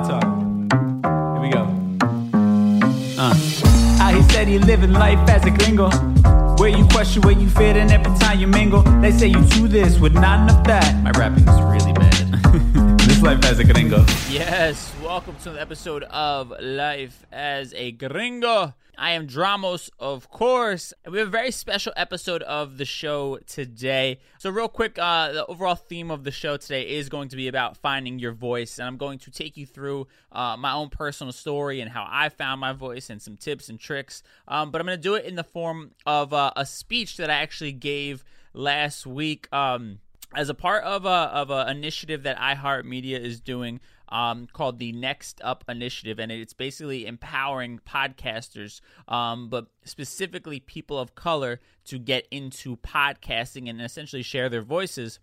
My talk. Here we go. Uh. Out here steady living life as a gringo. Where you question where you fit and every time you mingle. They say you do this with not enough that. My rapping is really bad. life as a gringo. Yes, welcome to the episode of Life as a Gringo. I am Dramos, of course. And we have a very special episode of the show today. So, real quick, uh, the overall theme of the show today is going to be about finding your voice. And I'm going to take you through uh, my own personal story and how I found my voice and some tips and tricks. Um, but I'm going to do it in the form of uh, a speech that I actually gave last week. Um, as a part of a of an initiative that iHeartMedia is doing um, called the Next Up Initiative, and it's basically empowering podcasters, um, but specifically people of color, to get into podcasting and essentially share their voices.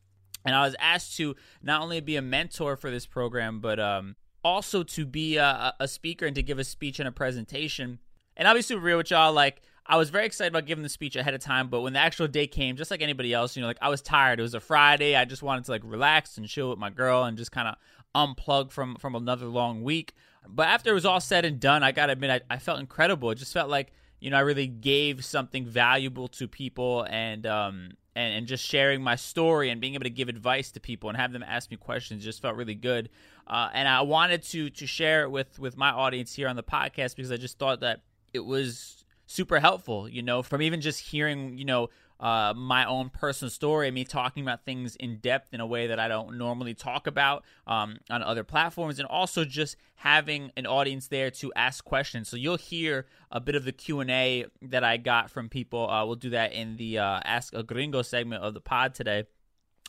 And I was asked to not only be a mentor for this program, but um, also to be a, a speaker and to give a speech and a presentation. And I'll be super real with y'all, like. I was very excited about giving the speech ahead of time, but when the actual day came, just like anybody else, you know, like I was tired. It was a Friday. I just wanted to like relax and chill with my girl and just kind of unplug from from another long week. But after it was all said and done, I gotta admit, I, I felt incredible. It just felt like you know I really gave something valuable to people and um and, and just sharing my story and being able to give advice to people and have them ask me questions just felt really good. Uh, and I wanted to to share it with with my audience here on the podcast because I just thought that it was super helpful, you know, from even just hearing, you know, uh, my own personal story and me talking about things in depth in a way that I don't normally talk about um, on other platforms, and also just having an audience there to ask questions. So you'll hear a bit of the Q and A that I got from people. Uh, we'll do that in the uh, Ask a Gringo segment of the pod today.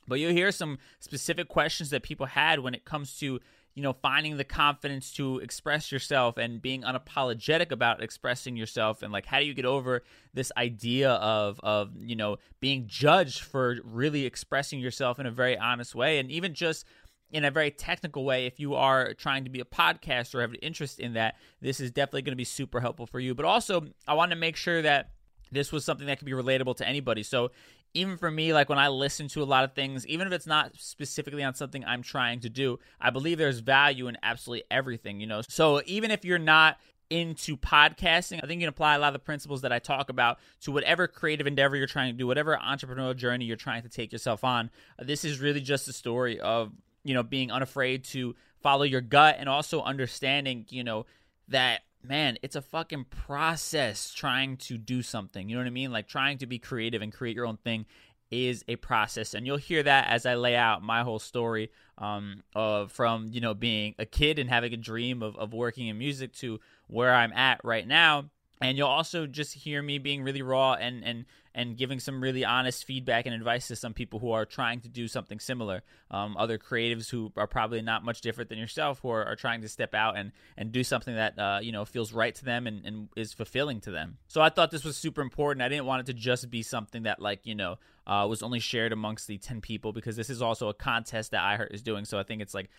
But you'll hear some specific questions that people had when it comes to you know, finding the confidence to express yourself and being unapologetic about expressing yourself and like how do you get over this idea of of, you know, being judged for really expressing yourself in a very honest way? And even just in a very technical way if you are trying to be a podcaster or have an interest in that this is definitely going to be super helpful for you. But also i want to make sure that this was something that could be relatable to anybody. So even for me, like when I listen to a lot of things, even if it's not specifically on something I'm trying to do, I believe there's value in absolutely everything, you know? So even if you're not into podcasting, I think you can apply a lot of the principles that I talk about to whatever creative endeavor you're trying to do, whatever entrepreneurial journey you're trying to take yourself on. This is really just a story of, you know, being unafraid to follow your gut and also understanding, you know, that man, it's a fucking process trying to do something. You know what I mean? Like trying to be creative and create your own thing is a process and you'll hear that as i lay out my whole story um, of from you know being a kid and having a dream of, of working in music to where i'm at right now and you'll also just hear me being really raw and and and giving some really honest feedback and advice to some people who are trying to do something similar. Um, other creatives who are probably not much different than yourself who are, are trying to step out and and do something that uh, you know feels right to them and, and is fulfilling to them. So i thought this was super important. I didn't want it to just be something that like you know uh, was only shared amongst the 10 people because this is also a contest that iheart is doing. So i think it's like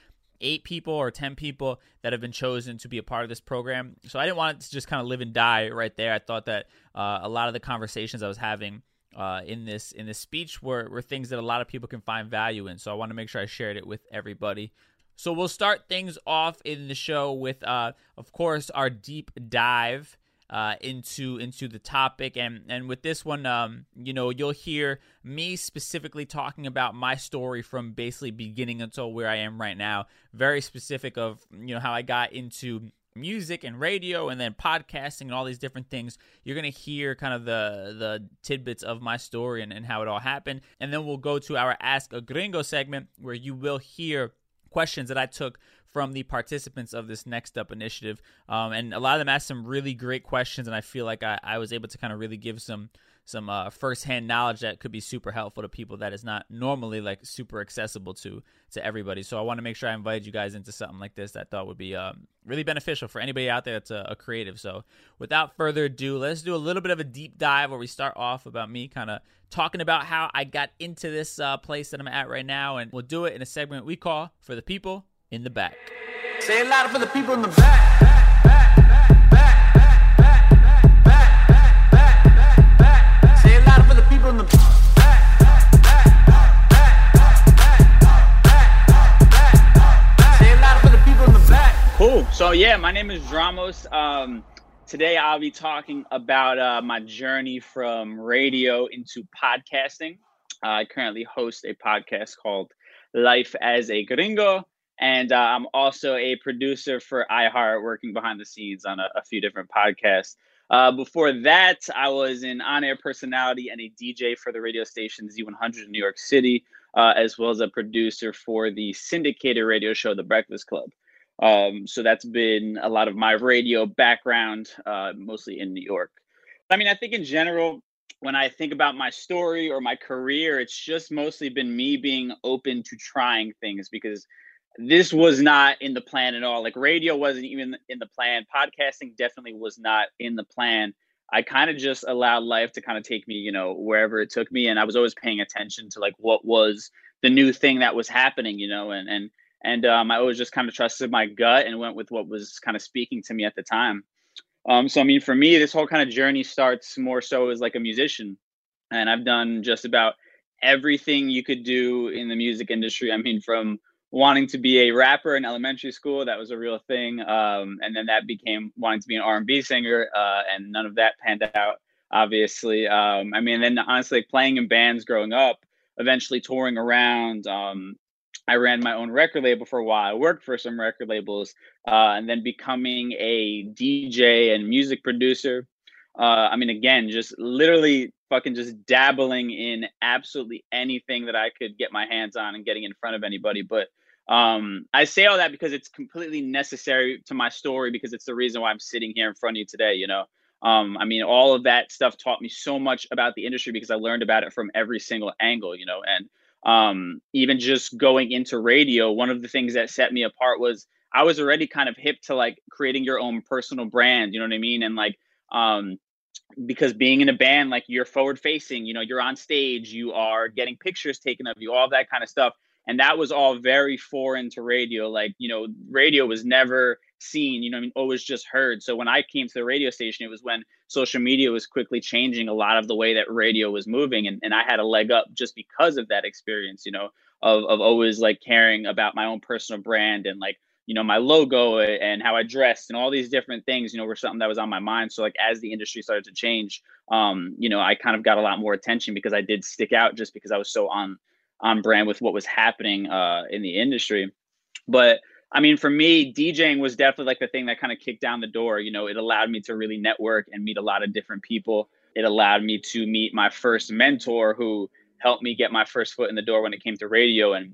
eight people or 10 people that have been chosen to be a part of this program. So I didn't want it to just kind of live and die right there. I thought that uh, a lot of the conversations I was having uh, in this in this speech were, were things that a lot of people can find value in. So I want to make sure I shared it with everybody. So we'll start things off in the show with, uh, of course, our deep dive uh, into into the topic, and and with this one, um, you know, you'll hear me specifically talking about my story from basically beginning until where I am right now. Very specific of you know how I got into music and radio and then podcasting and all these different things. You're going to hear kind of the the tidbits of my story and, and how it all happened. And then we'll go to our ask a gringo segment where you will hear questions that i took from the participants of this next up initiative um, and a lot of them asked some really great questions and i feel like i, I was able to kind of really give some some uh, firsthand knowledge that could be super helpful to people that is not normally like super accessible to to everybody. So I want to make sure I invited you guys into something like this that I thought would be um, really beneficial for anybody out there that's a, a, creative. So without further ado, let's do a little bit of a deep dive where we start off about me kind of talking about how I got into this uh, place that I'm at right now, and we'll do it in a segment we call for the people in the back. Say it louder for the people in the back. Back, back, back in the Say it loud for the people in the back. Cool. So yeah, my name is Dramos. Um, today I'll be talking about uh, my journey from radio into podcasting. Uh, I currently host a podcast called Life as a Gringo, and uh, I'm also a producer for iHeart, working behind the scenes on a, a few different podcasts. Uh, before that, I was an on-air personality and a DJ for the radio station Z100 in New York City, uh, as well as a producer for the syndicated radio show The Breakfast Club. Um, so that's been a lot of my radio background, uh, mostly in New York. I mean, I think in general, when I think about my story or my career, it's just mostly been me being open to trying things because this was not in the plan at all. Like radio wasn't even in the plan. Podcasting definitely was not in the plan. I kind of just allowed life to kind of take me, you know, wherever it took me. And I was always paying attention to like what was the new thing that was happening, you know, and, and, and um, I always just kind of trusted my gut and went with what was kind of speaking to me at the time. Um, so I mean, for me, this whole kind of journey starts more so as like a musician, and I've done just about everything you could do in the music industry. I mean, from wanting to be a rapper in elementary school, that was a real thing, um, and then that became wanting to be an R&B singer, uh, and none of that panned out. Obviously, um, I mean, then honestly, playing in bands growing up, eventually touring around, um, I ran my own record label for a while. I worked for some record labels, uh, and then becoming a DJ and music producer. Uh, I mean, again, just literally fucking just dabbling in absolutely anything that I could get my hands on and getting in front of anybody. But um, I say all that because it's completely necessary to my story because it's the reason why I'm sitting here in front of you today. You know, um, I mean, all of that stuff taught me so much about the industry because I learned about it from every single angle. You know, and um, even just going into radio, one of the things that set me apart was I was already kind of hip to like creating your own personal brand, you know what I mean? And like, um, because being in a band, like you're forward facing, you know, you're on stage, you are getting pictures taken of you, all that kind of stuff. And that was all very foreign to radio. Like, you know, radio was never seen, you know, I mean, always just heard. So when I came to the radio station, it was when social media was quickly changing a lot of the way that radio was moving. And, and I had a leg up just because of that experience, you know, of, of always like caring about my own personal brand and like, you know, my logo and how I dressed and all these different things, you know, were something that was on my mind. So like as the industry started to change, um, you know, I kind of got a lot more attention because I did stick out just because I was so on on brand with what was happening uh, in the industry. But I mean, for me, DJing was definitely like the thing that kind of kicked down the door. You know, it allowed me to really network and meet a lot of different people. It allowed me to meet my first mentor who helped me get my first foot in the door when it came to radio. And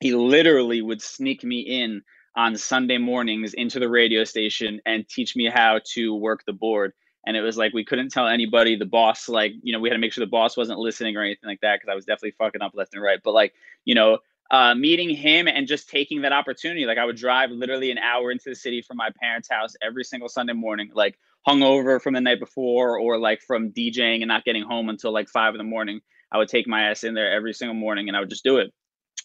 he literally would sneak me in on Sunday mornings into the radio station and teach me how to work the board. And it was like we couldn't tell anybody. The boss, like, you know, we had to make sure the boss wasn't listening or anything like that because I was definitely fucking up left and right. But like, you know, uh, meeting him and just taking that opportunity. Like I would drive literally an hour into the city from my parents' house every single Sunday morning, like hungover from the night before or like from DJing and not getting home until like five in the morning. I would take my ass in there every single morning and I would just do it.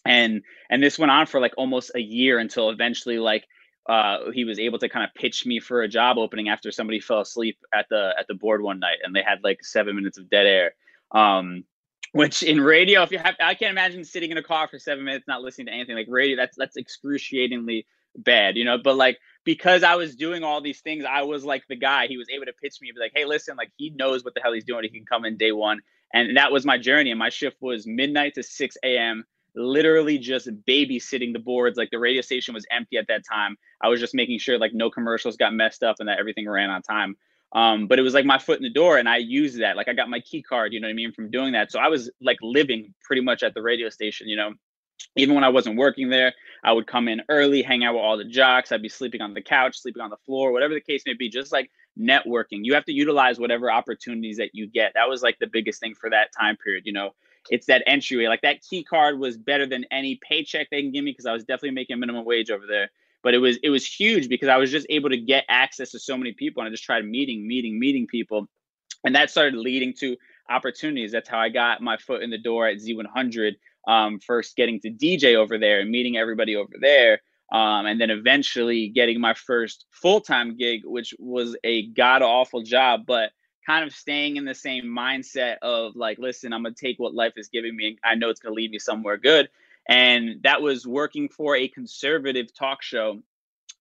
And and this went on for like almost a year until eventually like uh, he was able to kind of pitch me for a job opening after somebody fell asleep at the at the board one night and they had like seven minutes of dead air. Um, which in radio, if you have, I can't imagine sitting in a car for seven minutes not listening to anything like radio. That's that's excruciatingly bad, you know. But like because I was doing all these things, I was like the guy. He was able to pitch me and be like, "Hey, listen, like he knows what the hell he's doing. He can come in day one." And that was my journey. And my shift was midnight to six a.m. Literally just babysitting the boards. Like the radio station was empty at that time. I was just making sure like no commercials got messed up and that everything ran on time. Um, but it was like my foot in the door, and I used that. Like I got my key card, you know what I mean, from doing that. So I was like living pretty much at the radio station, you know. Even when I wasn't working there, I would come in early, hang out with all the jocks. I'd be sleeping on the couch, sleeping on the floor, whatever the case may be, just like networking. You have to utilize whatever opportunities that you get. That was like the biggest thing for that time period, you know. It's that entryway. Like that key card was better than any paycheck they can give me because I was definitely making minimum wage over there but it was it was huge because I was just able to get access to so many people and I just tried meeting, meeting, meeting people. And that started leading to opportunities. That's how I got my foot in the door at Z100. Um, first getting to DJ over there and meeting everybody over there. Um, and then eventually getting my first full time gig, which was a god awful job, but kind of staying in the same mindset of like, listen, I'm gonna take what life is giving me, and I know it's gonna lead me somewhere good and that was working for a conservative talk show.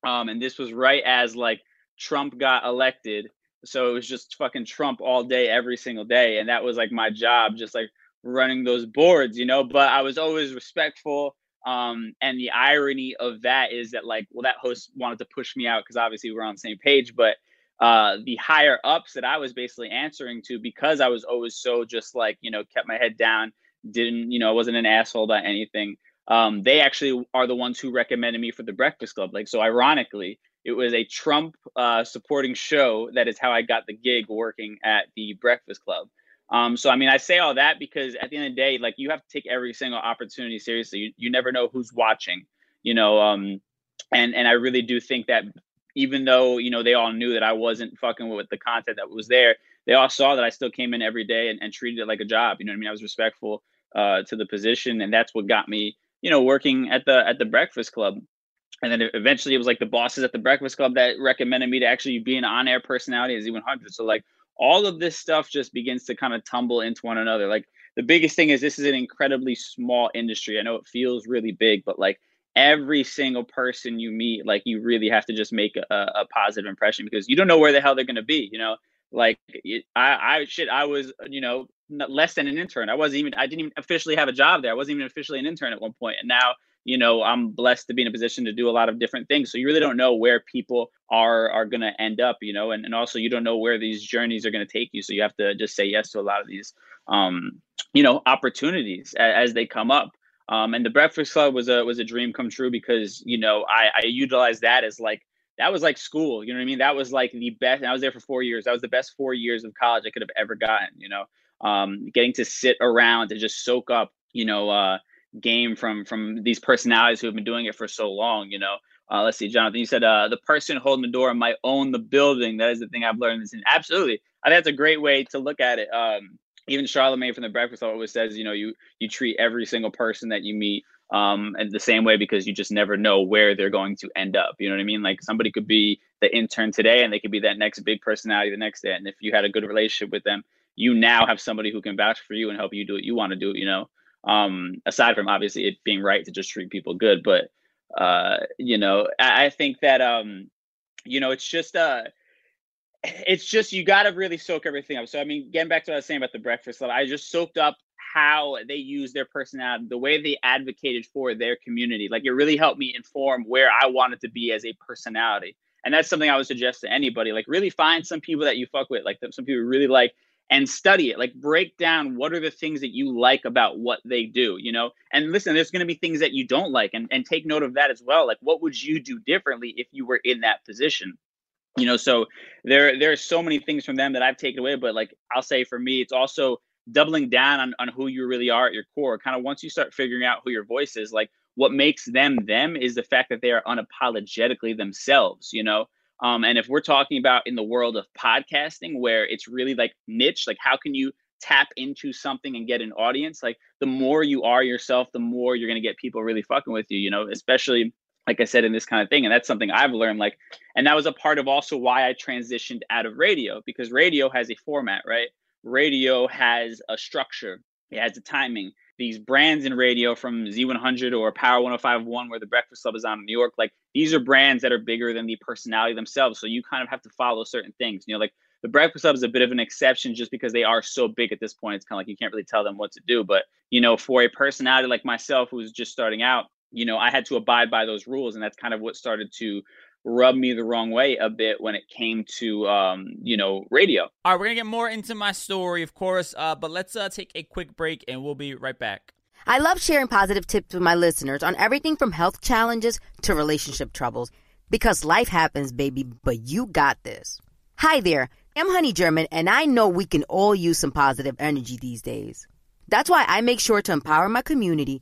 Um, and this was right as like Trump got elected, so it was just fucking Trump all day, every single day, and that was like my job, just like running those boards, you know. But I was always respectful. Um, and the irony of that is that like, well, that host wanted to push me out because obviously we're on the same page, but uh, the higher ups that I was basically answering to because I was always so just like you know kept my head down didn't you know I wasn't an asshole about anything. Um, they actually are the ones who recommended me for the breakfast club. Like so ironically it was a trump uh, supporting show that is how i got the gig working at the breakfast club. Um, so i mean i say all that because at the end of the day like you have to take every single opportunity seriously. You, you never know who's watching you know um, and and i really do think that even though you know they all knew that i wasn't fucking with the content that was there they all saw that i still came in every day and, and treated it like a job you know what i mean i was respectful uh, to the position, and that's what got me, you know, working at the at the Breakfast Club. And then eventually, it was like the bosses at the Breakfast Club that recommended me to actually be an on-air personality at Z100. So like all of this stuff just begins to kind of tumble into one another. Like the biggest thing is this is an incredibly small industry. I know it feels really big, but like every single person you meet, like you really have to just make a, a positive impression because you don't know where the hell they're going to be. You know, like I, I shit, I was, you know, less than an intern. I wasn't even I didn't even officially have a job there. I wasn't even officially an intern at one point. And now, you know, I'm blessed to be in a position to do a lot of different things. So you really don't know where people are are gonna end up, you know, and, and also you don't know where these journeys are gonna take you. So you have to just say yes to a lot of these um, you know, opportunities as, as they come up. Um, and the Breakfast Club was a was a dream come true because, you know, I, I utilized that as like that was like school. You know what I mean? That was like the best. I was there for four years. That was the best four years of college I could have ever gotten. You know, um, getting to sit around and just soak up, you know, uh, game from from these personalities who have been doing it for so long. You know, uh, let's see, Jonathan. You said uh, the person holding the door might own the building. That is the thing I've learned. This absolutely, I think that's a great way to look at it. Um, even Charlemagne from the Breakfast always says, you know, you you treat every single person that you meet um, and the same way because you just never know where they're going to end up. You know what I mean? Like somebody could be the intern today and they could be that next big personality the next day. And if you had a good relationship with them, you now have somebody who can vouch for you and help you do what you want to do, you know. Um, aside from obviously it being right to just treat people good, but uh, you know, I, I think that um, you know, it's just uh it's just you got to really soak everything up. So I mean, getting back to what I was saying about the breakfast club, I just soaked up how they use their personality, the way they advocated for their community. Like it really helped me inform where I wanted to be as a personality. And that's something I would suggest to anybody. Like really find some people that you fuck with, like some people you really like and study it like break down what are the things that you like about what they do you know and listen there's to be things that you don't like and, and take note of that as well like what would you do differently if you were in that position you know so there there are so many things from them that i've taken away but like i'll say for me it's also doubling down on, on who you really are at your core. Kind of once you start figuring out who your voice is like what makes them them is the fact that they are unapologetically themselves you know? Um, and if we're talking about in the world of podcasting, where it's really like niche, like how can you tap into something and get an audience? Like the more you are yourself, the more you're going to get people really fucking with you, you know, especially like I said in this kind of thing. And that's something I've learned. Like, and that was a part of also why I transitioned out of radio because radio has a format, right? Radio has a structure. it has a timing. These brands in radio from Z100 or Power 1051, where the Breakfast Club is on in New York, like these are brands that are bigger than the personality themselves. So you kind of have to follow certain things. You know, like the Breakfast Club is a bit of an exception just because they are so big at this point. It's kind of like you can't really tell them what to do. But, you know, for a personality like myself who's just starting out, you know, I had to abide by those rules. And that's kind of what started to rub me the wrong way a bit when it came to, um, you know, radio. All right, we're going to get more into my story, of course, uh, but let's uh, take a quick break and we'll be right back. I love sharing positive tips with my listeners on everything from health challenges to relationship troubles because life happens, baby, but you got this. Hi there. I'm Honey German, and I know we can all use some positive energy these days. That's why I make sure to empower my community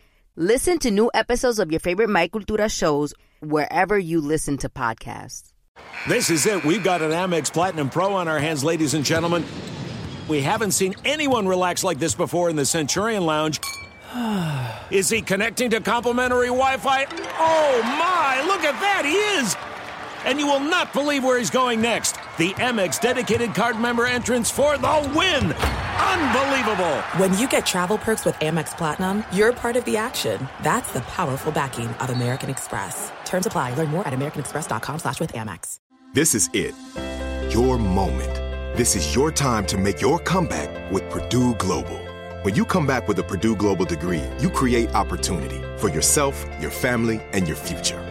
Listen to new episodes of your favorite My Cultura shows wherever you listen to podcasts. This is it. We've got an Amex Platinum Pro on our hands, ladies and gentlemen. We haven't seen anyone relax like this before in the Centurion Lounge. Is he connecting to complimentary Wi Fi? Oh my, look at that! He is! And you will not believe where he's going next. The Amex dedicated card member entrance for the win. Unbelievable. When you get travel perks with Amex Platinum, you're part of the action. That's the powerful backing of American Express. Terms apply. Learn more at americanexpress.com slash with Amex. This is it. Your moment. This is your time to make your comeback with Purdue Global. When you come back with a Purdue Global degree, you create opportunity for yourself, your family, and your future.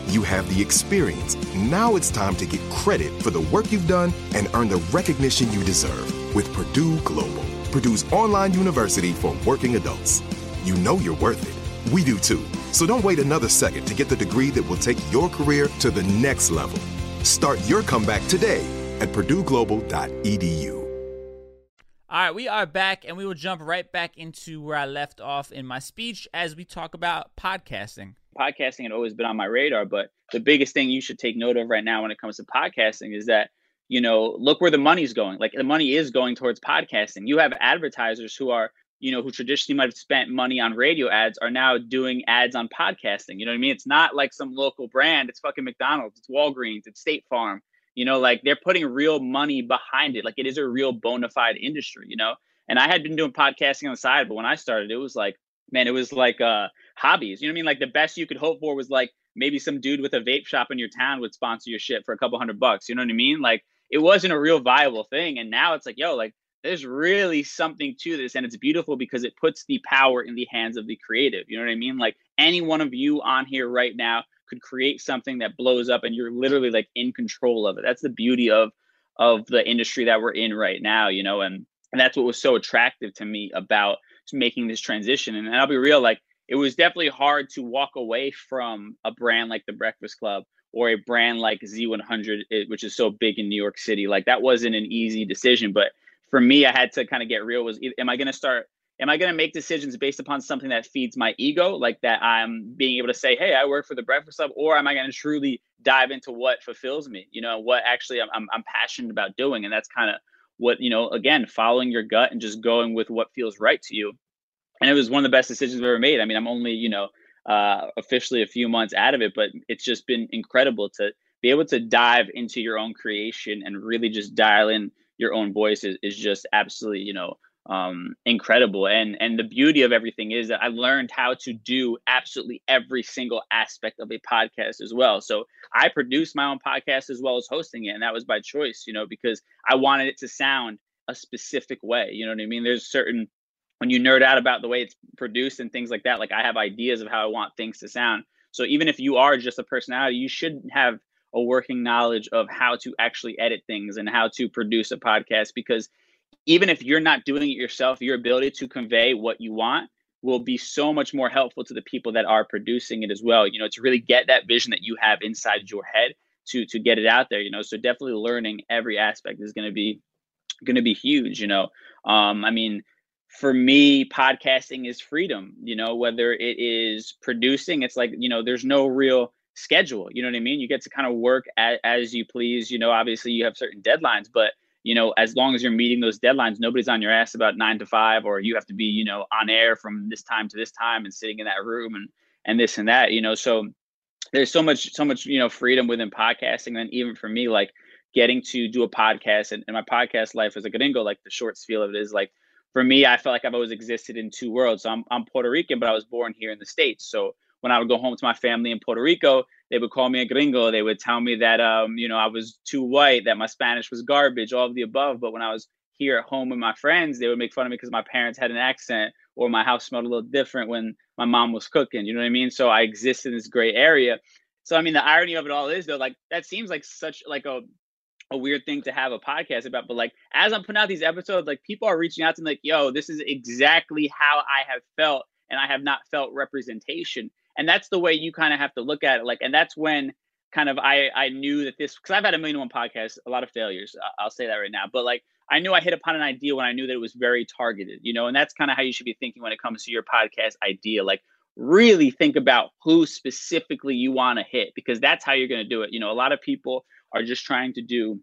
you have the experience. Now it's time to get credit for the work you've done and earn the recognition you deserve with Purdue Global, Purdue's online university for working adults. You know you're worth it. We do too. So don't wait another second to get the degree that will take your career to the next level. Start your comeback today at purdueglobal.edu. All right, we are back and we will jump right back into where I left off in my speech as we talk about podcasting podcasting had always been on my radar, but the biggest thing you should take note of right now when it comes to podcasting is that you know look where the money's going. Like the money is going towards podcasting. You have advertisers who are you know who traditionally might have spent money on radio ads are now doing ads on podcasting. You know what I mean? It's not like some local brand. It's fucking McDonald's. It's Walgreens. It's State Farm. You know, like they're putting real money behind it. Like it is a real bona fide industry. You know. And I had been doing podcasting on the side, but when I started, it was like man, it was like uh hobbies. You know what I mean? Like the best you could hope for was like maybe some dude with a vape shop in your town would sponsor your shit for a couple hundred bucks. You know what I mean? Like it wasn't a real viable thing. And now it's like, yo, like there's really something to this. And it's beautiful because it puts the power in the hands of the creative. You know what I mean? Like any one of you on here right now could create something that blows up and you're literally like in control of it. That's the beauty of of the industry that we're in right now, you know, and and that's what was so attractive to me about making this transition. And I'll be real, like it was definitely hard to walk away from a brand like the Breakfast Club or a brand like Z100, eh, which is so big in New York City. Like that wasn't an easy decision, but for me, I had to kind of get real. Was am I going to start? Am I going to make decisions based upon something that feeds my ego, like that I'm being able to say, "Hey, I work for the Breakfast Club," or am I going to truly dive into what fulfills me? You know, what actually I'm I'm, I'm passionate about doing, and that's kind of what you know. Again, following your gut and just going with what feels right to you and it was one of the best decisions I've ever made. I mean, I'm only you know uh, officially a few months out of it, but it's just been incredible to be able to dive into your own creation and really just dial in your own voice is, is just absolutely you know um, incredible. And and the beauty of everything is that I learned how to do absolutely every single aspect of a podcast as well. So I produce my own podcast as well as hosting it, and that was by choice, you know, because I wanted it to sound a specific way. You know what I mean? There's certain when you nerd out about the way it's produced and things like that, like I have ideas of how I want things to sound. So even if you are just a personality, you should have a working knowledge of how to actually edit things and how to produce a podcast because even if you're not doing it yourself, your ability to convey what you want will be so much more helpful to the people that are producing it as well. You know, to really get that vision that you have inside your head to to get it out there. You know, so definitely learning every aspect is going to be going to be huge. You know, um, I mean, for me, podcasting is freedom. You know, whether it is producing, it's like you know, there's no real schedule. You know what I mean? You get to kind of work as, you please. You know, obviously you have certain deadlines, but you know, as long as you're meeting those deadlines, nobody's on your ass about nine to five, or you have to be, you know, on air from this time to this time and sitting in that room and and this and that, you know. So there's so much, so much, you know, freedom within podcasting. And even for me, like getting to do a podcast and, and my podcast life as a gringo, like the short feel of it is like for me, I felt like I've always existed in two worlds. So I'm I'm Puerto Rican, but I was born here in the States. So when I would go home to my family in Puerto Rico, they would call me a gringo. They would tell me that um, you know, I was too white, that my Spanish was garbage, all of the above. But when I was here at home with my friends, they would make fun of me because my parents had an accent or my house smelled a little different when my mom was cooking. You know what I mean? So I exist in this gray area. So I mean, the irony of it all is though, like that seems like such like a a weird thing to have a podcast about. But like as I'm putting out these episodes, like people are reaching out to me like, yo, this is exactly how I have felt and I have not felt representation and that's the way you kind of have to look at it like and that's when kind of i i knew that this because i've had a million one podcasts a lot of failures i'll say that right now but like i knew i hit upon an idea when i knew that it was very targeted you know and that's kind of how you should be thinking when it comes to your podcast idea like really think about who specifically you want to hit because that's how you're going to do it you know a lot of people are just trying to do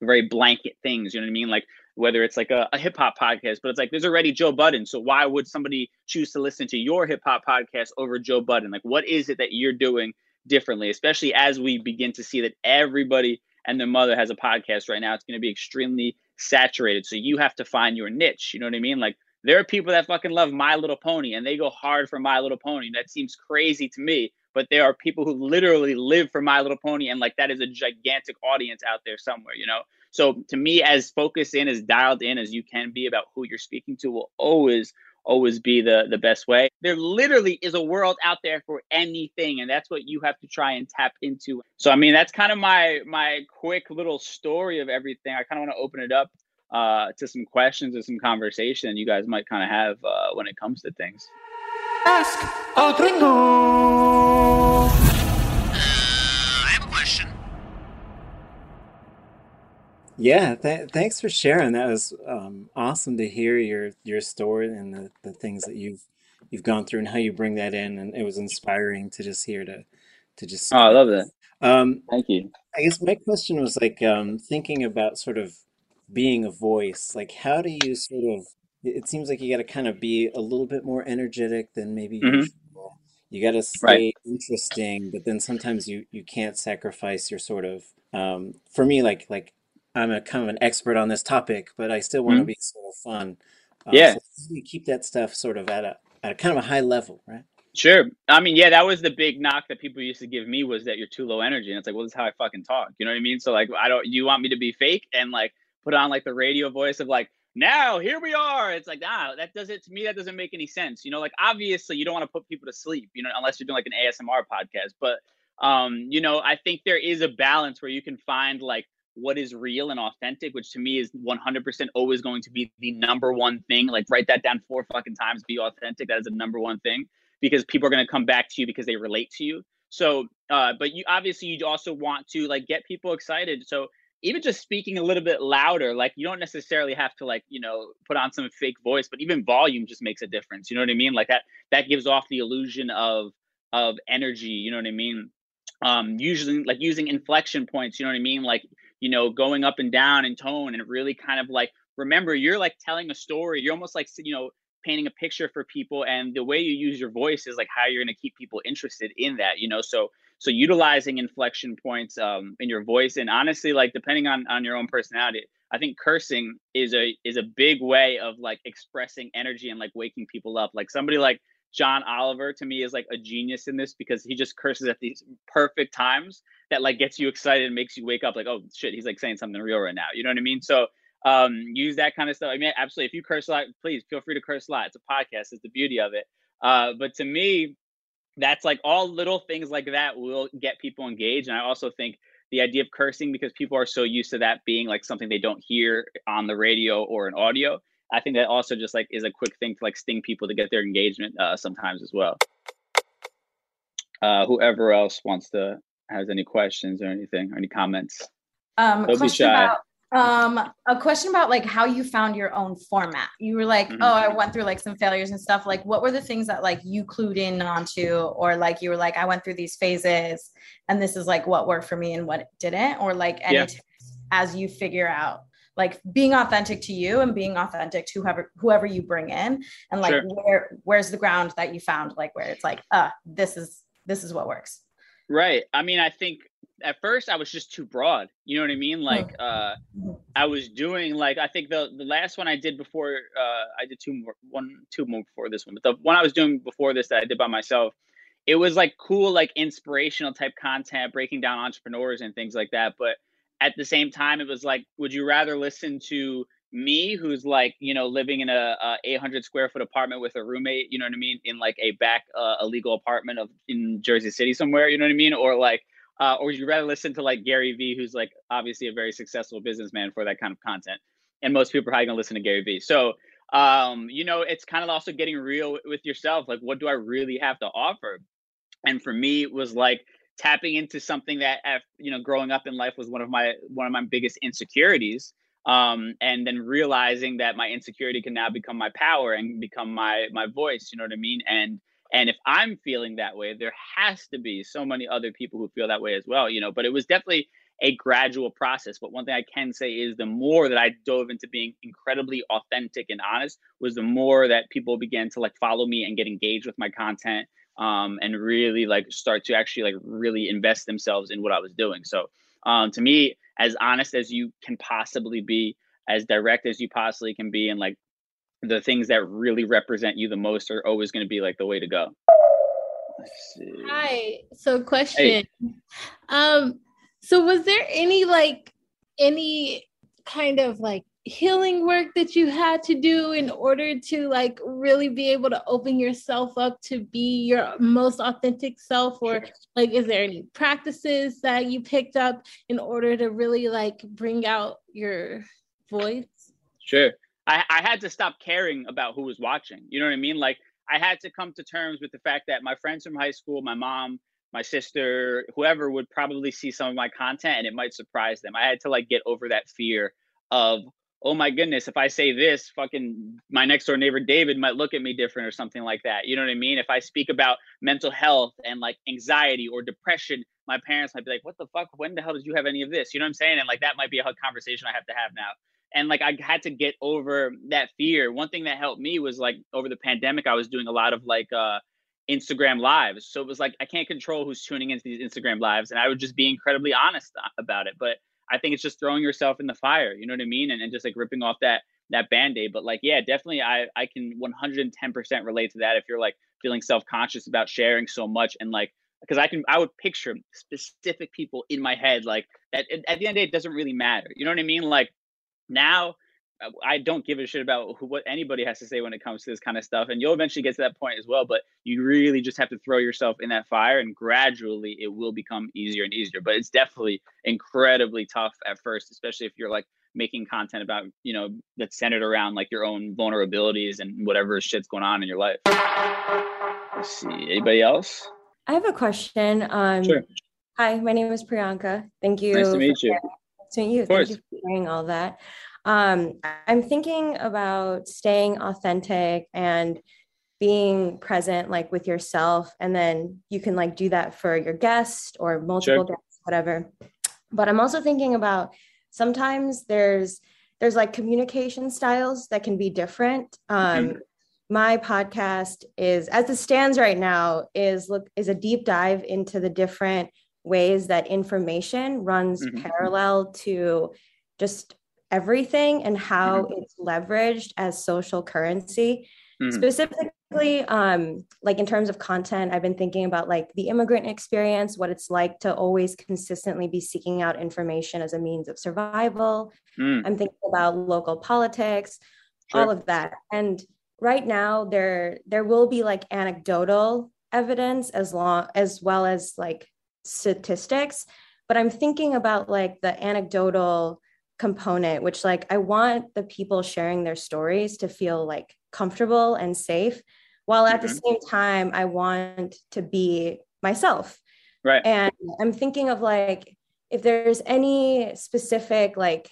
very blanket things you know what i mean like whether it's like a, a hip hop podcast, but it's like there's already Joe Budden. So why would somebody choose to listen to your hip hop podcast over Joe Budden? Like, what is it that you're doing differently, especially as we begin to see that everybody and their mother has a podcast right now? It's going to be extremely saturated. So you have to find your niche. You know what I mean? Like, there are people that fucking love My Little Pony and they go hard for My Little Pony. That seems crazy to me, but there are people who literally live for My Little Pony and like that is a gigantic audience out there somewhere, you know? So to me, as focused in, as dialed in as you can be about who you're speaking to will always, always be the the best way. There literally is a world out there for anything, and that's what you have to try and tap into. So I mean, that's kind of my my quick little story of everything. I kind of want to open it up uh, to some questions and some conversation you guys might kind of have uh, when it comes to things. Ask a gringo. Yeah, th- thanks for sharing. That was um, awesome to hear your your story and the, the things that you've you've gone through and how you bring that in. And it was inspiring to just hear to to just. Oh, I love that. Um, Thank you. I guess my question was like um, thinking about sort of being a voice. Like, how do you sort of? It seems like you got to kind of be a little bit more energetic than maybe hmm usual. You got to Right. stay interesting, but then sometimes you you can't sacrifice your sort of. Um, for me, like like I'm a kind of an expert on this topic, but I still want to hmm be sort of fun. Um, Yeah. so you keep that stuff sort of at a at a kind of a high level, right? Sure. I mean, yeah, that was the big knock that people used to give me was that you're too low energy. And it's like, well, this is how I fucking talk. You know what I mean? So like, I don't, you want me to be fake and like put on like the radio voice of like, now here we are. It's like, ah, that doesn't, to me, that doesn't make any sense. You know, like obviously you don't want to put people to sleep, you know, unless you're doing like an ASMR podcast. But, um, you know, I think there is a balance where you can find like what is real and authentic, which to me is 100% always going to be the number one thing. Like write that down four fucking times, be authentic. That is the number one thing because people are going to come back to you because they relate to you. So, uh, but you obviously you also want to like get people excited. So even just speaking a little bit louder, like you don't necessarily have to like you know put on some fake voice, but even volume just makes a difference. You know what I mean? Like that that gives off the illusion of of energy. You know what I mean? Um, usually like using inflection points. You know what I mean? Like you know going up and down in tone and really kind of like remember you're like telling a story. You're almost like you know painting a picture for people and the way you use your voice is like how you're going to keep people interested in that you know so so utilizing inflection points um, in your voice and honestly like depending on on your own personality i think cursing is a is a big way of like expressing energy and like waking people up like somebody like john oliver to me is like a genius in this because he just curses at these perfect times that like gets you excited and makes you wake up like oh shit he's like saying something real right now you know what i mean so um, use that kind of stuff. I mean, absolutely. If you curse a lot, please feel free to curse a lot. It's a podcast. It's the beauty of it. Uh, but to me, that's like all little things like that will get people engaged. And I also think the idea of cursing because people are so used to that being like something they don't hear on the radio or in audio. I think that also just like is a quick thing to like sting people to get their engagement uh, sometimes as well. Uh, whoever else wants to has any questions or anything or any comments. Um, Don't be question shy. about um a question about like how you found your own format. You were like, Mhm. oh, I went through like some failures and stuff. Like, what were the things that like you clued in onto, or like you were like, I went through these phases, and this is like what worked for me and what didn't, or like any Yeah. as you figure out like being authentic to you and being authentic to whoever whoever you bring in and like Sure. where where's the ground that you found like where it's like uh this is this is what works Right. I mean, I think at first I was just too broad. You know what I mean? Like uh I was doing like I think the the last one I did before uh I did two more one two more before this one. But the one I was doing before this that I did by myself, it was like cool like inspirational type content breaking down entrepreneurs and things like that, but at the same time it was like would you rather listen to me who's like you know living in a, a 800 square foot apartment with a roommate you know what i mean in like a back uh, illegal apartment of in jersey city somewhere you know what i mean? Or like uh, or would you rather listen to like gary vee who's like obviously a very successful businessman for that kind of content? And most people are probably to listen to gary vee. So um you know it's kind of also getting real with yourself like what do i really have to offer? And for me it was like tapping into something that you know growing up in life was one of my one of my biggest insecurities um and then realizing that my insecurity can now become my power and become my my voice you know what i mean? And and if i'm feeling that way there has to be so many other people who feel that way as well you know? But it was definitely a gradual process. But one thing i can say is the more that i dove into being incredibly authentic and honest was the more that people began to like follow me and get engaged with my content um, and really like start to actually like really invest themselves in what I was doing. So um, to me, as honest as you can possibly be, as direct as you possibly can be, and like the things that really represent you the most are always going to be like the way to go. Hi. So question. Um so was there any like any kind of like healing work that you had to do in order to like really be able to open yourself up to be your most authentic self or like is there any practices that you picked up in order to really like bring out your voice? Sure. I, I had to stop caring about who was watching. You know what I mean? Like I had to come to terms with the fact that my friends from high school, my mom, my sister, whoever would probably see some of my content and it might surprise them. I had to like get over that fear of, oh my goodness, if I say this, fucking my next door neighbor David might look at me different or something like that. You know what I mean? If I speak about mental health and like anxiety or depression, my parents might be like, what the fuck? When the hell did you have any of this? You know what I'm saying? And like that might be a conversation I have to have now and like I had to get over that fear. One thing that helped me was like over the pandemic, I was doing a lot of like uh Instagram lives. So it was like I can't control who's tuning into these Instagram lives, and I would just be incredibly honest about it. But I think it's just throwing yourself in the fire. You know what I mean? And, and just like ripping off that that band-aid. But like, yeah, definitely I I can 110% relate to that if you're like feeling self-conscious about sharing so much and like because I can I would picture specific people in my head like that at the end of the day it doesn't really matter. You know what I mean? Like now I don't give a shit about who, what anybody has to say when it comes to this kind of stuff. And you'll eventually get to that point as well. But you really just have to throw yourself in that fire, and gradually it will become easier and easier. But it's definitely incredibly tough at first, especially if you're like making content about you know that's centered around like your own vulnerabilities and whatever shit's going on in your life. Let's see. Anybody else? I have a question. Um, Sure. Hi, my name is Priyanka. Thank you. Nice to meet you. Nice to meet you. Of course. Thank you for sharing all that. Um, I'm thinking about staying authentic and being present, like with yourself, and then you can like do that for your guest or multiple Sure. guests, whatever. But I'm also thinking about sometimes there's there's like communication styles that can be different. Um, Mhm. my podcast is as it stands right now is look is a deep dive into the different ways that information runs Mhm. parallel to just everything and how Mm-hmm. it's leveraged as social currency Mhm. specifically um like in terms of content i've been thinking about like the immigrant experience what it's like to always consistently be seeking out information as a means of survival Mm. i'm thinking about local politics Sure. all of that and right now there there will be like anecdotal evidence as long as well as like statistics but I'm thinking about like the anecdotal component, which like I want the people sharing their stories to feel like comfortable and safe, while at mm-hmm. the same time, I want to be myself. Right. And I'm thinking of like, if there's any specific like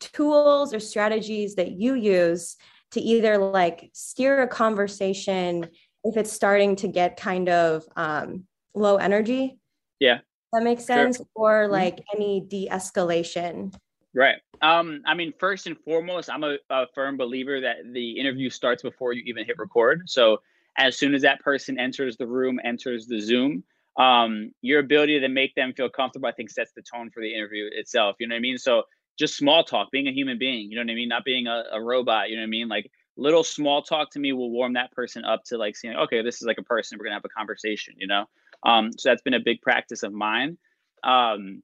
tools or strategies that you use to either like steer a conversation if it's starting to get kind of um, low energy. Yeah. That makes sense. Sure. Or mm-hmm. like mm-hmm. any de escalation. Right. Um, I mean, first and foremost, I'm a, a, firm believer that the interview starts before you even hit record. So as soon as that person enters the room, enters the Zoom, um, your ability to make them feel comfortable, I think, sets the tone for the interview itself. You know what I mean? So just small talk, being a human being, you know what I mean? Not being a, a robot, you know what I mean? Like little small talk to me will warm that person up to like seeing, okay, this is like a person, we're gonna have a conversation, you know? Um, so that's been a big practice of mine. Um,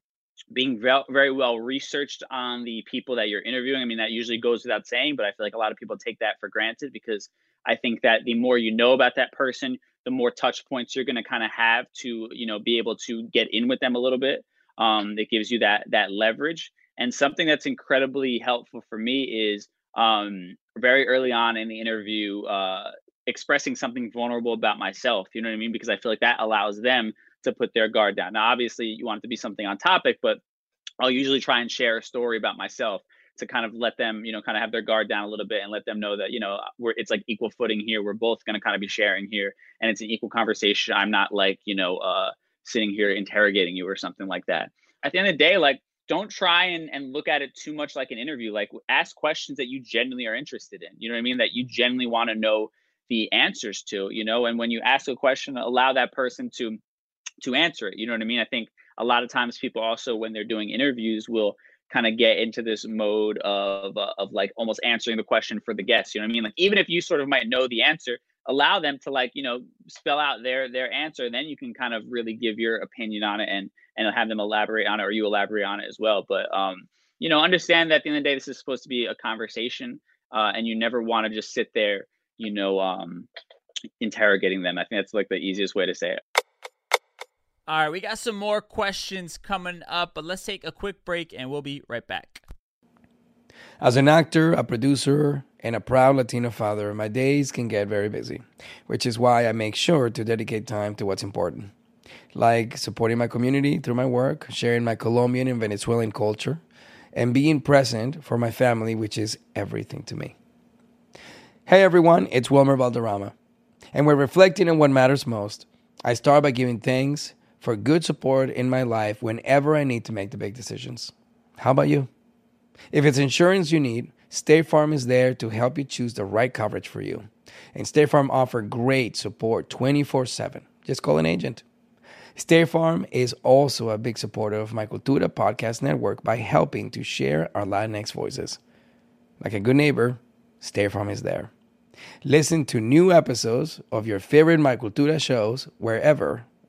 being very, well researched on the people that you're interviewing. I mean, that usually goes without saying, but I feel like a lot of people take that for granted because I think that the more you know about that person, the more touch points you're going to kind of have to, you know, be able to get in with them a little bit. Um, that gives you that that leverage. And something that's incredibly helpful for me is um, very early on in the interview, uh, expressing something vulnerable about myself. You know what I mean? Because I feel like that allows them to put their guard down. Now, obviously, you want it to be something on topic, but I'll usually try and share a story about myself to kind of let them, you know, kind of have their guard down a little bit and let them know that, you know, we're it's like equal footing here. We're both going to kind of be sharing here, and it's an equal conversation. I'm not like, you know, uh, sitting here interrogating you or something like that. At the end of the day, like don't try and, and look at it too much like an interview. Like ask questions that you genuinely are interested in. You know what I mean? That you genuinely want to know the answers to, you know, and when you ask a question, allow that person to to answer it. You know what I mean? I think a lot of times people also when they're doing interviews will kind of get into this mode of uh, of like almost answering the question for the guests. You know what I mean? Like even if you sort of might know the answer, allow them to like you know spell out their their answer, and then you can kind of really give your opinion on it and and have them elaborate on it, or you elaborate on it as well. But um, you know, understand that at the end of the day, this is supposed to be a conversation, uh, and you never want to just sit there, you know, um, interrogating them. I think that's like the easiest way to say it. All right, we got some more questions coming up, but let's take a quick break and we'll be right back. As an actor, a producer, and a proud Latino father, my days can get very busy, which is why I make sure to dedicate time to what's important, like supporting my community through my work, sharing my Colombian and Venezuelan culture, and being present for my family, which is everything to me. Hey everyone, it's Wilmer Valderrama, and we're reflecting on what matters most. I start by giving thanks for good support in my life whenever I need to make the big decisions. How about you? If it's insurance you need, State Farm is there to help you choose the right coverage for you. And State Farm offer great support 24/7. Just call an agent. State Farm is also a big supporter of my Cultura podcast network by helping to share our Latinx voices. Like a good neighbor, State Farm is there. Listen to new episodes of your favorite My Cultura shows wherever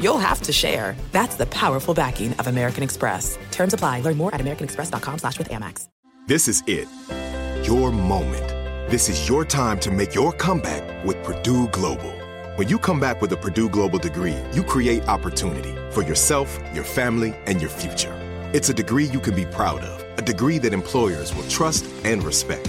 you'll have to share. That's the powerful backing of American Express. Terms apply. Learn more at americanexpress.com slash with Amex. This is it. Your moment. This is your time to make your comeback with Purdue Global. When you come back with a Purdue Global degree, you create opportunity for yourself, your family, and your future. It's a degree you can be proud of, a degree that employers will trust and respect.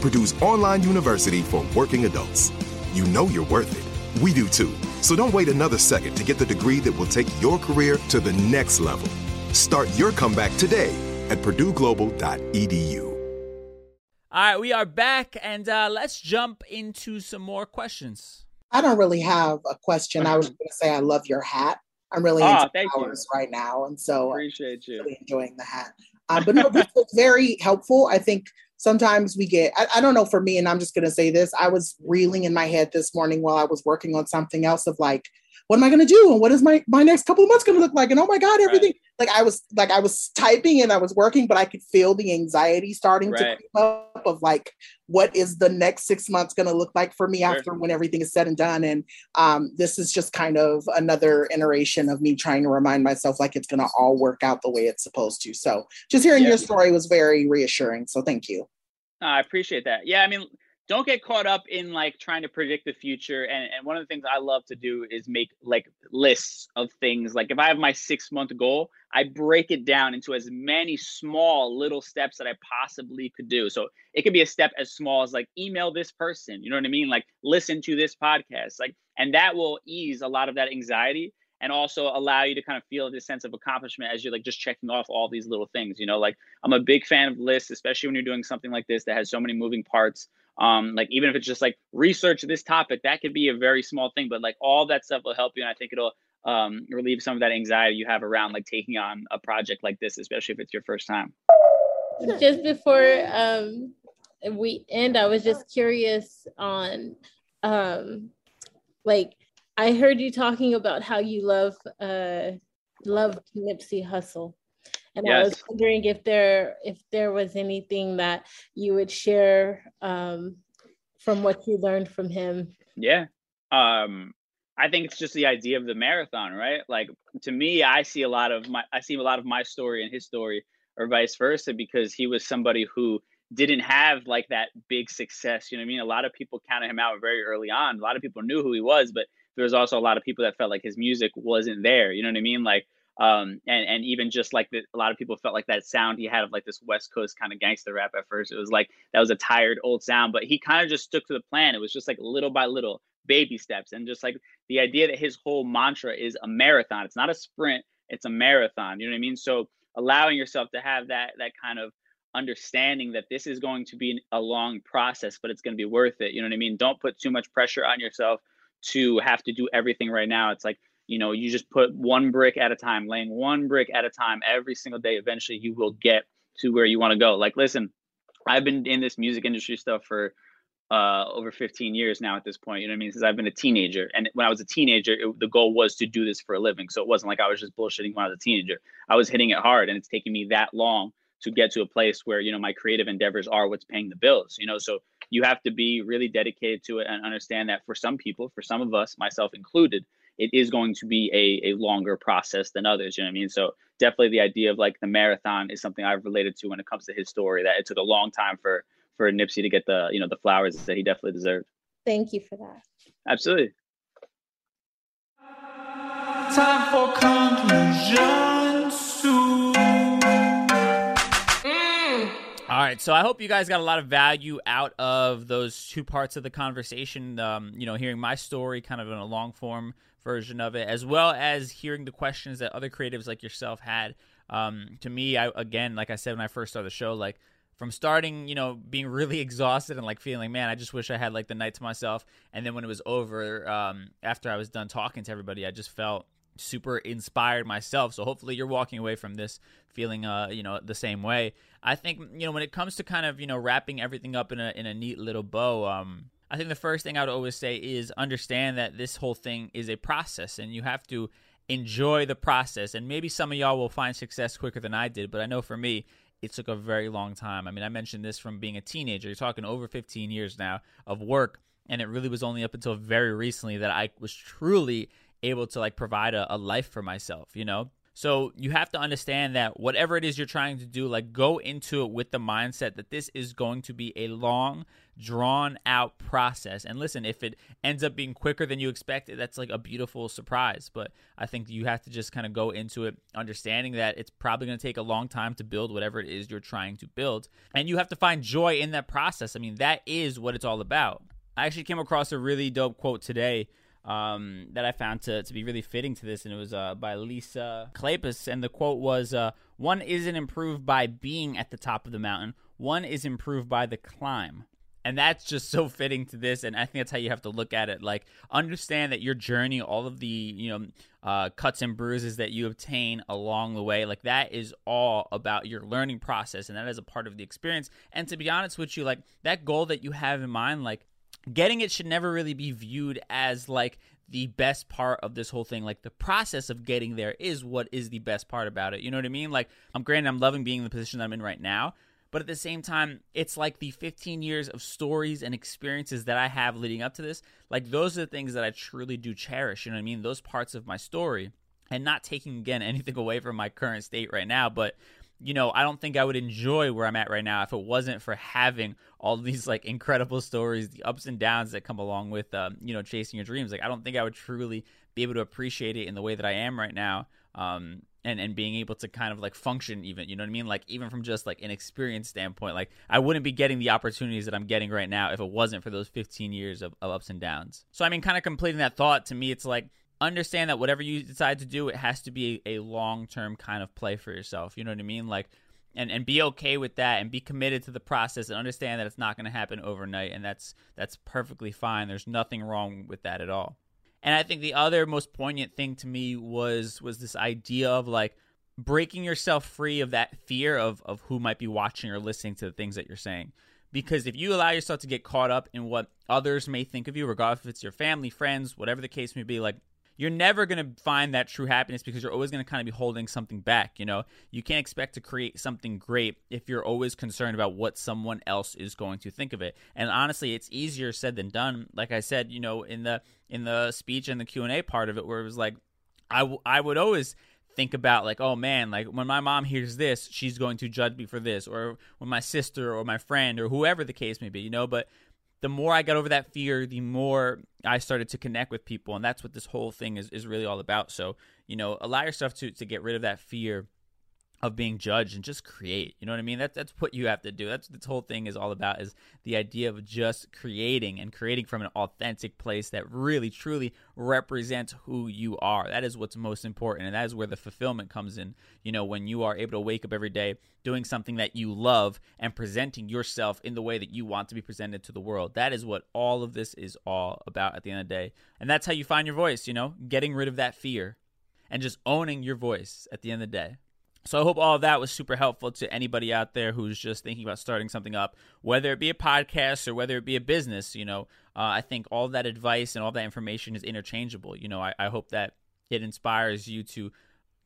Purdue's online university for working adults. You know you're worth it. We do too. So don't wait another second to get the degree that will take your career to the next level. Start your comeback today at PurdueGlobal.edu. All right, we are back, and uh, let's jump into some more questions. I don't really have a question. I was going to say I love your hat. I'm really Oh, into thank you. right now, and so Appreciate you. really enjoying the hat. Uh, but no, this was very helpful. I think sometimes we get, I, I don't know for me, and I'm just going to say this. I was reeling in my head this morning while I was working on something else of like, what am I going to do? And what is my, my next couple of months going to look like? And oh my God, everything. Like I was, like I was typing and I was working, but I could feel the anxiety starting to Right. creep up of like, what is the next six months going to look like for me Sure. after when everything is said and done? And um, this is just kind of another iteration of me trying to remind myself like it's going to all work out the way it's supposed to. So just hearing Yeah. your story was very reassuring. So thank you. I appreciate that. Yeah, I mean, don't get caught up in like trying to predict the future. And and one of the things I love to do is make like lists of things. Like if I have my six month goal, I break it down into as many small little steps that I possibly could do. So it could be a step as small as like email this person, you know what I mean? Like listen to this podcast. Like, and that will ease a lot of that anxiety and also allow you to kind of feel this sense of accomplishment as you're like just checking off all these little things, you know, like I'm a big fan of lists, especially when you're doing something like this that has so many moving parts. Um, like even if it's just like research this topic, that could be a very small thing, but like all that stuff will help you. And I think it'll um, relieve some of that anxiety you have around like taking on a project like this, especially if it's your first time. just before um we end i was just curious on um like i heard you talking about how you love uh love Nipsey Hussle and i was wondering if there if there was anything that you would share um from what you learned from him Yeah. Um, I think it's just the idea of the marathon, right? Like to me, I see a lot of my I see a lot of my story and his story or vice versa because he was somebody who didn't have like that big success. You know what I mean? A lot of people counted him out very early on. A lot of people knew who he was, but there was also a lot of people that felt like his music wasn't there. You know what I mean? Like um and and even just like the, a lot of people felt like that sound he had of like this west coast kind of gangster rap at first. It was like that was a tired old sound but he kind of just stuck to the plan. It was just like little by little baby steps. And just like the idea that his whole mantra is a marathon. It's not a sprint it's a marathon. You know what i mean? So allowing yourself to have that that kind of understanding that this is going to be a long process but it's going to be worth it. You know what i mean? Don't put too much pressure on yourself to have to do everything right now. It's like you know you just put one brick at a time laying one brick at a time every single day eventually you will get to where you want to go. Like listen i've been in this music industry stuff for uh over 15 years now at this point you know what i mean? Since i've been a teenager and when i was a teenager it, the goal was to do this for a living. So it wasn't like i was just bullshitting when i was a teenager. I was hitting it hard and it's taken me that long to get to a place where you know my creative endeavors are what's paying the bills you know? So you have to be really dedicated to it and understand that for some people for some of us myself included it is going to be a, a longer process than others you know what i mean so definitely the idea of like the marathon is something i've related to when it comes to his story that it took a long time for for nipsey to get the you know the flowers that he definitely deserved thank you for that absolutely Time for conclusions soon. All right, so I hope you guys got a lot of value out of those two parts of the conversation. Um, you know, hearing my story, kind of in a long form version of it, as well as hearing the questions that other creatives like yourself had. Um, to me, I again, like I said when I first started the show, like from starting, you know, being really exhausted and like feeling, man, I just wish I had like the night to myself. And then when it was over, um, after I was done talking to everybody, I just felt super inspired myself. So hopefully you're walking away from this feeling, uh, you know, the same way. I think, you know, when it comes to kind of, you know, wrapping everything up in a in a neat little bow, um, I think the first thing I would always say is understand that this whole thing is a process and you have to enjoy the process. And maybe some of y'all will find success quicker than I did, but I know for me, it took a very long time. I mean, I mentioned this from being a teenager. You're talking over 15 years now of work, and it really was only up until very recently that I was truly able to like provide a, a life for myself, you know? So you have to understand that whatever it is you're trying to do, like go into it with the mindset that this is going to be a long, drawn out process. And listen, if it ends up being quicker than you expected, that's like a beautiful surprise. But I think you have to just kind of go into it understanding that it's probably going to take a long time to build whatever it is you're trying to build. And you have to find joy in that process. I mean, that is what it's all about. I actually came across a really dope quote today um, that I found to, to be really fitting to this, and it was uh, by Lisa Kleypas. And the quote was uh, One isn't improved by being at the top of the mountain, one is improved by the climb. And that's just so fitting to this. And I think that's how you have to look at it. Like, understand that your journey, all of the, you know, uh, cuts and bruises that you obtain along the way, like, that is all about your learning process. And that is a part of the experience. And to be honest with you, like, that goal that you have in mind, like, getting it should never really be viewed as like the best part of this whole thing. Like the process of getting there is what is the best part about it. You know what I mean? Like I'm granted I'm loving being in the position that I'm in right now, but at the same time, it's like the 15 years of stories and experiences that I have leading up to this. Like those are the things that I truly do cherish. You know what I mean? Those parts of my story. And not taking again anything away from my current state right now, but you know, I don't think I would enjoy where I'm at right now if it wasn't for having all these like incredible stories, the ups and downs that come along with, um, you know, chasing your dreams. Like, I don't think I would truly be able to appreciate it in the way that I am right now. Um, and, and being able to kind of like function even, you know what I mean? Like, even from just like an experience standpoint, like I wouldn't be getting the opportunities that I'm getting right now if it wasn't for those 15 years of, of ups and downs. So, I mean, kind of completing that thought to me, it's like, understand that whatever you decide to do, it has to be a, long term kind of play for yourself. You know what I mean? Like, and, and be okay with that and be committed to the process and understand that it's not going to happen overnight and that's that's perfectly fine there's nothing wrong with that at all and i think the other most poignant thing to me was was this idea of like breaking yourself free of that fear of of who might be watching or listening to the things that you're saying. Because if you allow yourself to get caught up in what others may think of you regardless if it's your family friends whatever the case may be like you're never going to find that true happiness because you're always going to kind of be holding something back. You know, you can't expect to create something great if you're always concerned about what someone else is going to think of it. And honestly, it's easier said than done. Like I said, you know, in the in the speech and the Q and A part of it, where it was like, I, w- I would always think about like oh man like when my mom hears this she's going to judge me for this or when my sister or my friend or whoever the case may be you know but the more I got over that fear, the more I started to connect with people. And that's what this whole thing is, is really all about. So, you know, allow yourself to, to get rid of that fear of being judged and just create. You know what I mean? That's that's what you have to do. That's this whole thing is all about is the idea of just creating and creating from an authentic place that really truly represents who you are. That is what's most important and that is where the fulfillment comes in. You know, when you are able to wake up every day doing something that you love and presenting yourself in the way that you want to be presented to the world. That is what all of this is all about at the end of the day. And that's how you find your voice, you know, getting rid of that fear and just owning your voice at the end of the day. So I hope all of that was super helpful to anybody out there who's just thinking about starting something up, whether it be a podcast or whether it be a business. You know, uh, I think all that advice and all that information is interchangeable. You know, I, I hope that it inspires you to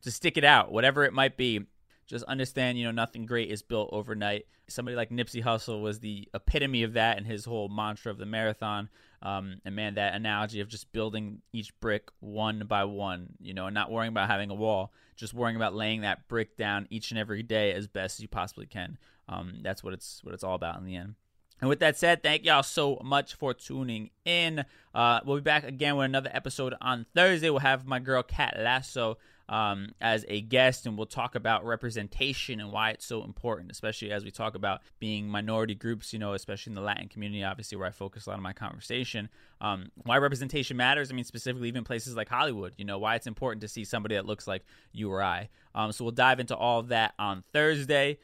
to stick it out, whatever it might be. Just understand, you know, nothing great is built overnight. Somebody like Nipsey Hussle was the epitome of that and his whole mantra of the marathon. Um, and man, that analogy of just building each brick one by one, you know, and not worrying about having a wall, just worrying about laying that brick down each and every day as best as you possibly can. Um, that's what it's what it's all about in the end. And with that said, thank y'all so much for tuning in. Uh, we'll be back again with another episode on Thursday. We'll have my girl Kat Lasso um, as a guest, and we'll talk about representation and why it's so important, especially as we talk about being minority groups, you know, especially in the Latin community, obviously, where I focus a lot of my conversation. Um, why representation matters. I mean, specifically, even places like Hollywood, you know, why it's important to see somebody that looks like you or I. Um, so we'll dive into all of that on Thursday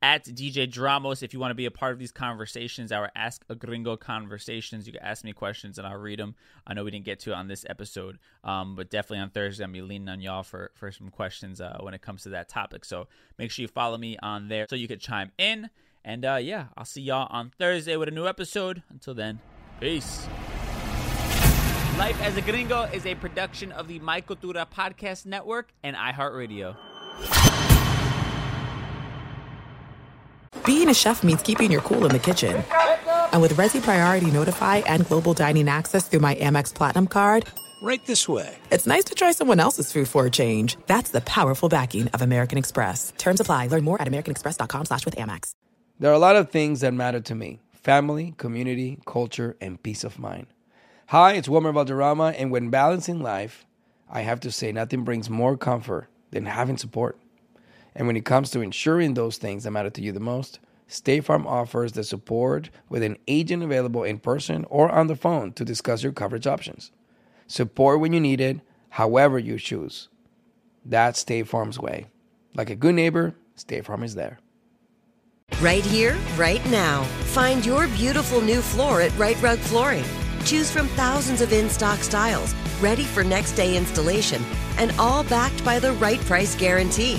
at DJ Dramos if you want to be a part of these conversations, our Ask a Gringo conversations. You can ask me questions and I'll read them. I know we didn't get to it on this episode, um, but definitely on Thursday, I'm be leaning on y'all for, for some questions uh, when it comes to that topic. So make sure you follow me on there so you can chime in. And uh, yeah, I'll see y'all on Thursday with a new episode. Until then, peace. Life as a Gringo is a production of the My Cultura Podcast Network and iHeartRadio. Being a chef means keeping your cool in the kitchen. And with Resy Priority Notify and Global Dining Access through my Amex Platinum card, right this way. It's nice to try someone else's food for a change. That's the powerful backing of American Express. Terms apply. Learn more at americanexpress.com slash with Amex. There are a lot of things that matter to me. Family, community, culture, and peace of mind. Hi, it's Wilmer Valderrama, and when balancing life, I have to say nothing brings more comfort than having support. And when it comes to ensuring those things that matter to you the most, State Farm offers the support with an agent available in person or on the phone to discuss your coverage options. Support when you need it, however you choose. That's State Farm's way. Like a good neighbor, State Farm is there. Right here, right now. Find your beautiful new floor at Rite Rug Flooring. Choose from thousands of in stock styles, ready for next day installation, and all backed by the right price guarantee.